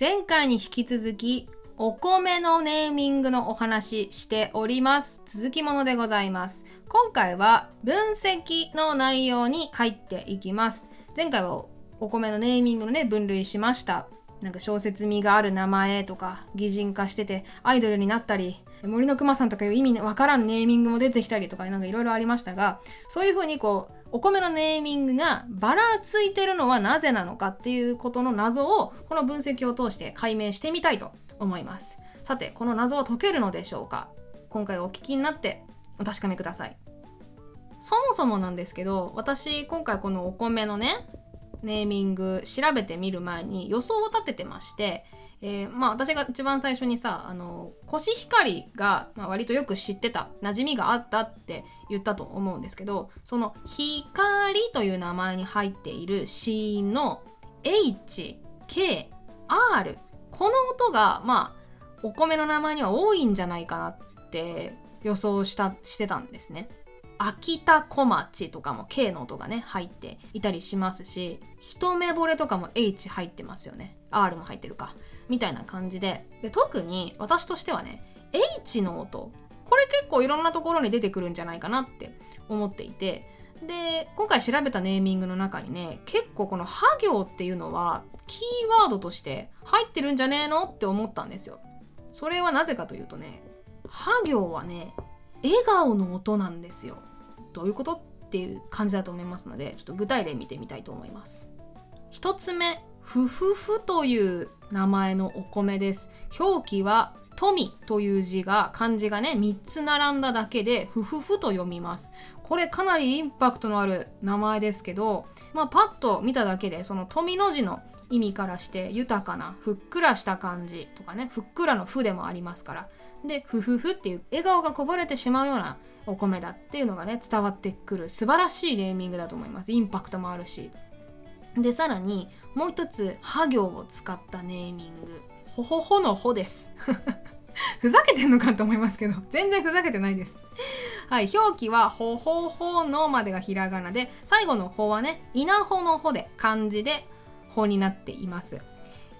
前回に引き続きお米のネーミングのお話しております。続きものでございます。今回は分析の内容に入っていきます。前回はお米のネーミングのね分類しました。なんか小説味がある名前とか擬人化しててアイドルになったり森の熊さんとかいう意味わからんネーミングも出てきたりとかなんかいろいろありましたがそういう風にこうお米のネーミングがばらついてるのはなぜなのかっていうことの謎をこの分析を通して解明してみたいと思います。さてこの謎は解けるのでしょうか？今回お聞きになってお確かめください。そもそもなんですけど私今回このお米のねネーミング調べてみる前に予想を立ててましてえー、まあ私が一番最初にさあのコシヒカリが、まあ、割とよく知ってた馴染みがあったって言ったと思うんですけどその「光」という名前に入っている子音の HKR この音がまあお米の名前には多いんじゃないかなって予想したしてたんですね。秋田小町とかも K の音がね入っていたりしますし一目惚れとかも H 入ってますよね R も入ってるかみたいな感じでで特に私としてはね H の音これ結構いろんなところに出てくるんじゃないかなって思っていてで今回調べたネーミングの中にね結構この「は行」っていうのはキーワードとして入ってるんじゃねえのって思ったんですよ。それはなぜかというとね「は行」はね笑顔の音なんですよ。どういうこと？っていう感じだと思いますのでちょっと具体例見てみたいと思います。1つ目「ふふふ」という名前のお米です。表記は富という字が漢字がね3つ並んだだけでふふふと読みます。これかなりインパクトのある名前ですけどまあパッと見ただけでその富の字の意味からして豊かなふっくらした感じとかねふっくらの「ふ」でもありますから。でふふふっていう笑顔がこぼれてしまうようなお米だっていうのがね伝わってくる素晴らしいネーミングだと思います。インパクトもあるし。でさらにもう一つ「は行」を使ったネーミング「ほほほ」の「ほ」です。ふざけてんのかと思いますけど全然ふざけてないです。はい表記は「ほほほ」のまでがひらがなで最後の「ほ」はね「稲穂の「ほ」で漢字で「ほ」になっています。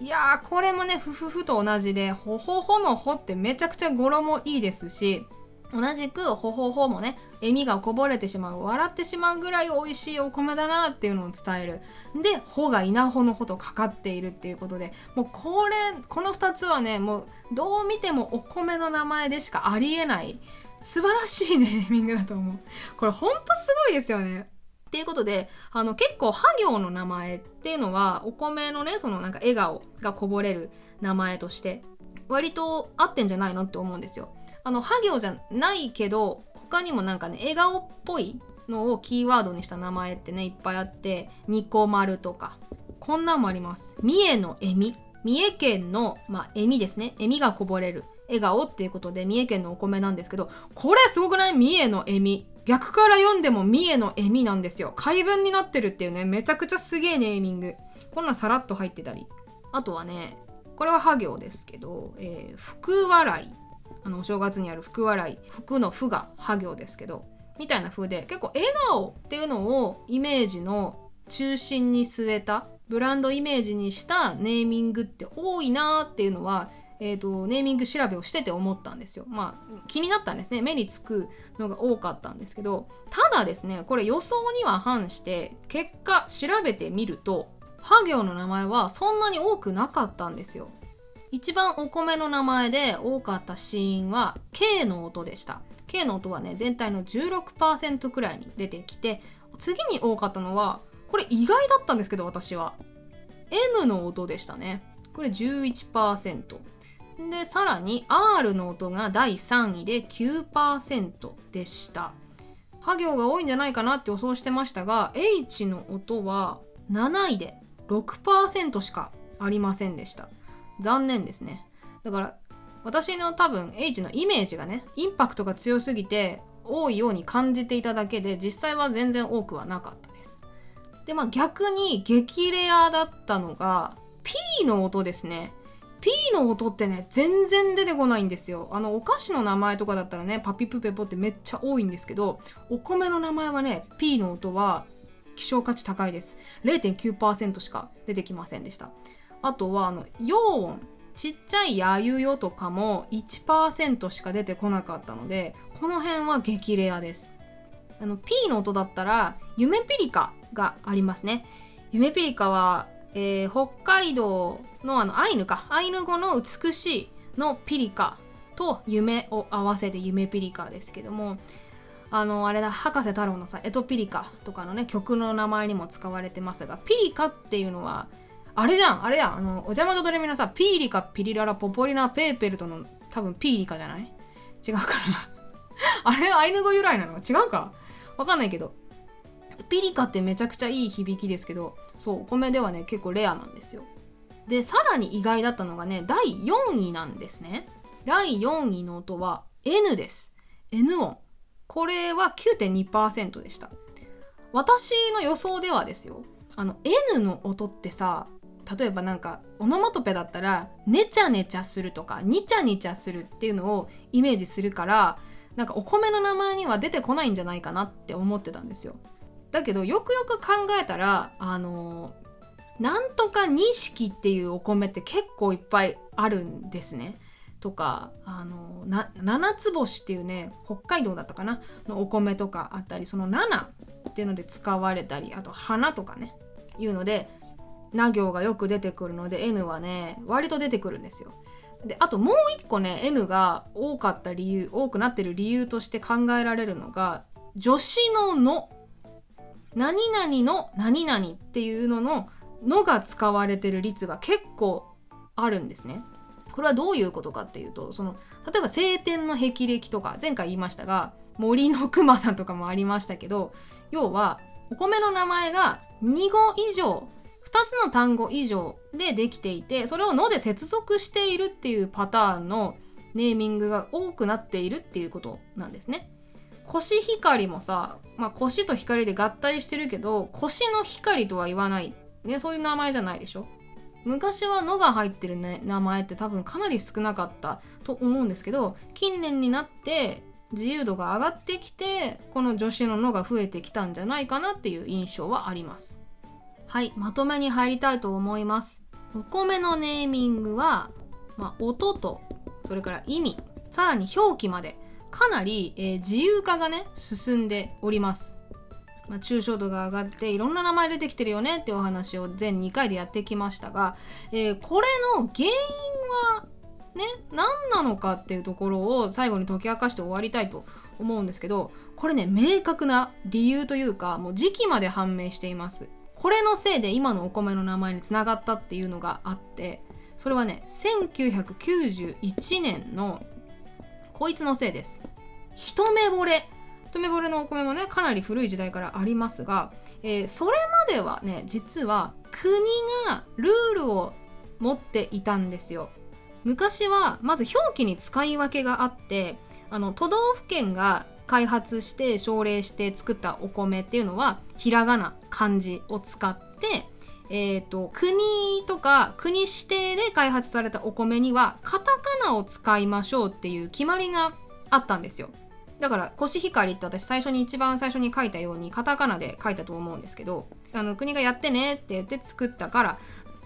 いやーこれもねふふふと同じで「ほほほ」の「ほ」ってめちゃくちゃ語呂もいいですし同じくほほほもね笑みがこぼれてしまう笑ってしまうぐらい美味しいお米だなっていうのを伝える。で「ほ」が稲穂の「ほ」とかかっているっていうことでもうこれこの2つはねもうどう見てもお米の名前でしかありえない素晴らしいネーミングだと思う。これほんとすごいですよね。っていうことであの結構「は行」の名前っていうのはお米のねそのなんか笑顔がこぼれる名前として割と合ってんじゃないのって思うんですよ。あの、は行じゃないけど、他にもなんかね、笑顔っぽいのをキーワードにした名前ってね、いっぱいあって、ニコ丸とか、こんなんもあります。三重の笑み。三重県の、まあ、笑みですね。笑みがこぼれる。笑顔っていうことで、三重県のお米なんですけど、これすごくない？三重の笑み。逆から読んでも三重の笑みなんですよ。解文になってるっていうね、めちゃくちゃすげえネーミング。こんなんさらっと入ってたり。あとはね、これはは行ですけど、えー、福笑いあのお正月にある福笑い福の福がは行ですけどみたいな風で結構笑顔っていうのをイメージの中心に据えたブランドイメージにしたネーミングって多いなっていうのはえーと、ネーミング調べをしてて思ったんですよ。まあ気になったんですね目につくのが多かったんですけどただですねこれ予想には反して結果調べてみるとハ行の名前はそんなに多くなかったんですよ。一番お米の名前で多かったシーンは K の音でした。K の音はね全体の16%くらいに出てきて次に多かったのはこれ意外だったんですけど私は。M の音でしたね。これ11%でさらに R の音が第3位で9%でした。は行が多いんじゃないかなって予想してましたが H の音は7位で6%しかありませんでした。残念ですね。だから私の多分 H のイメージがねインパクトが強すぎて多いように感じていただけで実際は全然多くはなかったです。でまあ逆に激レアだったのが P の音ですね。P の音ってね全然出てこないんですよ。あのお菓子の名前とかだったらねパピプペポってめっちゃ多いんですけどお米の名前はね P の音は希少価値高いです。0.9%しか出てきませんでした。あとはあの陽音ちっちゃいやゆよとかも1%しか出てこなかったのでこの辺は激レアです。あの P の音だったら夢ピリカがありますね。夢ピリカは、えー、北海道のあのアイヌか。アイヌ語の美しいのピリカと夢を合わせて夢ピリカですけどもあのあれだ博士太郎のさ「エトピリカ」とかのね曲の名前にも使われてますがピリカっていうのはあれじゃんあれやあのお邪魔女ドレミのさピーリカピリララポポリナペーペルトの多分ピーリカじゃない？違うかな。あれアイヌ語由来なの？違うか？わかんないけど。ピリカってめちゃくちゃいい響きですけどそうお米ではね結構レアなんですよ。でさらに意外だったのがね第4位なんですね。第4位の音は N です。N 音。これは9.2%でした。私の予想ではですよ。あの N の音ってさ例えばなんかオノマトペだったらねちゃねちゃするとかにちゃにちゃするっていうのをイメージするからなんかお米の名前には出てこないんじゃないかなって思ってたんですよ。だけどよくよく考えたらあのなんとか錦っていうお米って結構いっぱいあるんですね。とかあのな七つ星っていうね北海道だったかな？のお米とかあったりその7っていうので使われたりあと花とかねいうのでな行がよく出てくるので N はね割と出てくるんですよ。であともう一個ね N が多かった理由多くなってる理由として考えられるのが助詞の「の」何々の何々っていうのの「の」が使われてる率が結構あるんですね。これはどういうことかっていうとその例えば晴天の霹靂とか前回言いましたが森の熊さんとかもありましたけど要はお米の名前が2語以上つの単語以上でできていてそれを「の」で接続しているっていうパターンのネーミングが多くなっているっていうことなんですね。コシヒカリもさ、まあ、コシと光で合体してるけどコシの光とは言わない、ね、そういう名前じゃないでしょ。昔は「の」が入ってる、ね、名前って多分かなり少なかったと思うんですけど近年になって自由度が上がってきてこの助詞の「の」が増えてきたんじゃないかなっていう印象はあります。はいまとめに入りたいと思います。お米のネーミングは、まあ、音とそれから意味さらに表記までかなり、えー、自由化がね進んでおります。まあ、抽象度が上がっていろんな名前出てきてるよねってお話を全2回でやってきましたが、えー、これの原因はね何なのかっていうところを最後に解き明かして終わりたいと思うんですけどこれね明確な理由というかもう時期まで判明しています。これのせいで今のお米の名前につながったっていうのがあってそれはね1991年のこいつのせいです一目惚れ一目惚れのお米もねかなり古い時代からありますが、えー、それまではね実は国がルールを持っていたんですよ。昔はまず表記に使い分けがあってあの都道府県が開発して奨励して作ったお米っていうのはひらがな漢字を使って、えーと、国とか国指定で開発されたお米にはカタカナを使いましょうっていう決まりがあったんですよ。だからコシヒカリって私最初に一番最初に書いたようにカタカナで書いたと思うんですけどあの国がやってねって言って作ったから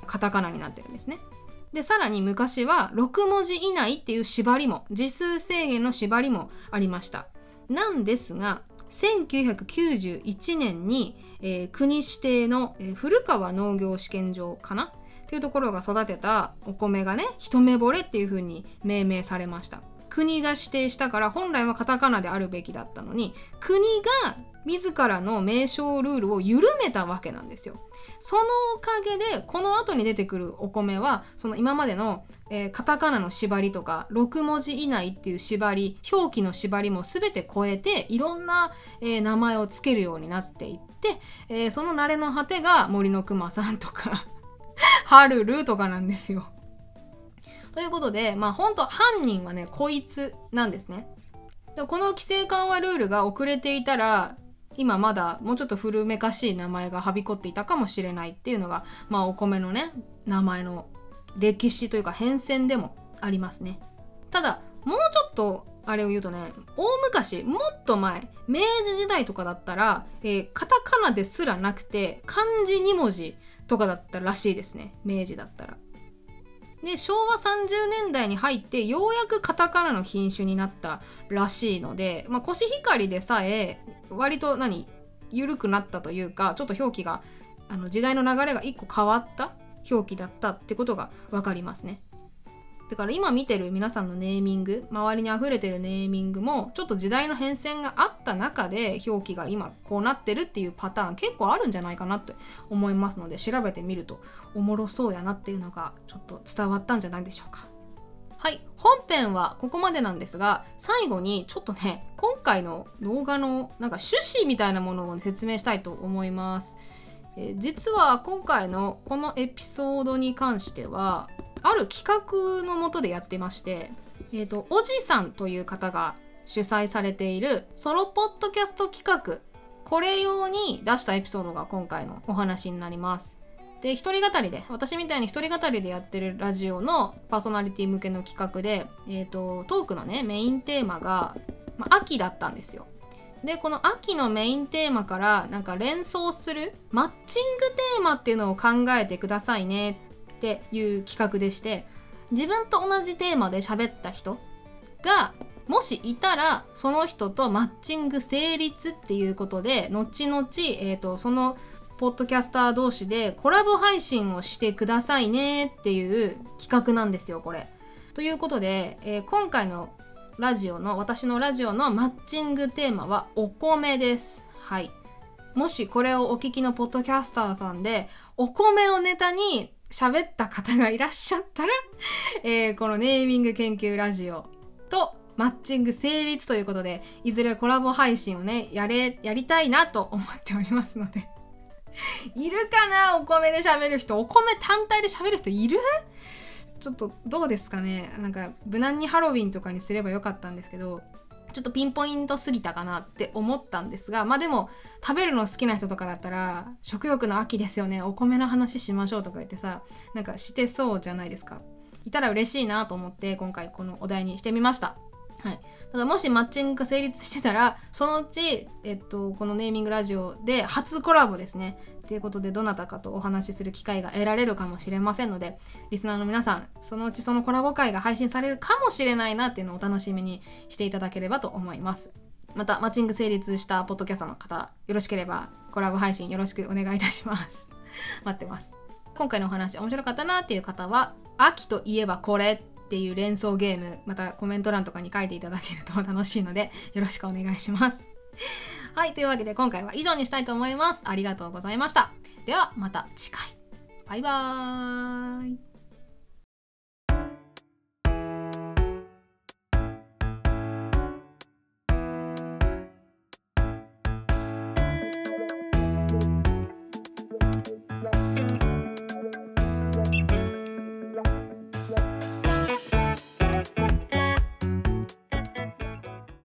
カタカナになってるんですね。でさらに昔は6文字以内っていう縛りも字数制限の縛りもありました。なんですが1991年に、えー、国指定の、えー、古川農業試験場かな？っていうところが育てたお米がね一目惚れっていう風に命名されました。国が指定したから本来はカタカナであるべきだったのに国が自らの名称ルールを緩めたわけなんですよ。そのおかげでこの後に出てくるお米はその今までの、えー、カタカナの縛りとか6文字以内っていう縛り表記の縛りも全て超えていろんな、えー、名前を付けるようになっていって、えー、その慣れの果てが森のくまさんとか ハルルとかなんですよ。ということで、まあ本当犯人はね、こいつなんですね。この規制緩和ルールが遅れていたら、今まだもうちょっと古めかしい名前がはびこっていたかもしれないっていうのが、まあお米のね、名前の歴史というか変遷でもありますね。ただ、もうちょっとあれを言うとね、大昔、もっと前、明治時代とかだったら、えー、カタカナですらなくて、漢字2文字とかだったらしいですね明治だったら。で昭和30年代に入ってようやくカタカナの品種になったらしいので、まあ、コシヒカリでさえ割と何緩くなったというかちょっと表記があの時代の流れが1個変わった表記だったってことが分かりますね。だから今見てる皆さんのネーミング周りに溢れてるネーミングもちょっと時代の変遷があった中で表記が今こうなってるっていうパターン結構あるんじゃないかなって思いますので調べてみるとおもろそうやなっていうのがちょっと伝わったんじゃないでしょうか。はい本編はここまでなんですが最後にちょっとね今回の動画のなんか趣旨みたいなものを説明したいと思います。えー、実は今回のこのエピソードに関してはある企画のもとでやってまして、え、ー、と、おじさんという方が主催されているソロポッドキャスト企画、これ用に出したエピソードが今回のお話になります。で、一人語りで、私みたいに一人語りでやってるラジオのパーソナリティ向けの企画で、えっ、ー、と、トークのね、メインテーマが、まあ、秋だったんですよ。でこの秋のメインテーマからなんか連想するマッチングテーマっていうのを考えてくださいねっていう企画でして自分と同じテーマで喋った人がもしいたらその人とマッチング成立っていうことで後々、えーと、そのポッドキャスター同士でコラボ配信をしてくださいねっていう企画なんですよこれ。ということで、えー、今回のラジオの私のラジオのマッチングテーマはお米です。はい。もしこれをお聞きのポッドキャスターさんでお米をネタに喋った方がいらっしゃったら、えー、このネーミング研究ラジオとマッチング成立ということで、いずれコラボ配信をね、やれ、やりたいなと思っておりますので。いるかなお米で喋る人。お米単体で喋る人いる？ちょっとどうですかね。なんか無難にハロウィンとかにすればよかったんですけどちょっとピンポイントすぎたかなって思ったんですがまあでも食べるの好きな人とかだったら食欲の秋ですよね。お米の話しましょうとか言ってさなんかしてそうじゃないですか。いたら嬉しいなと思って今回このお題にしてみました。はい、ただもしマッチングが成立してたらそのうち、えっと、このネーミングラジオで初コラボですね。ということでどなたかとお話しする機会が得られるかもしれませんのでリスナーの皆さんそのうちそのコラボ会が配信されるかもしれないなっていうのをお楽しみにしていただければと思います。またマッチング成立したポッドキャストの方よろしければコラボ配信よろしくお願いいたします。待ってます。今回のお話面白かったなっていう方は秋といえばこれ。っていう連想ゲーム、またコメント欄とかに書いていただけると楽しいので、よろしくお願いします。はい、というわけで今回は以上にしたいと思います。ありがとうございました。ではまた次回。バイバーイ。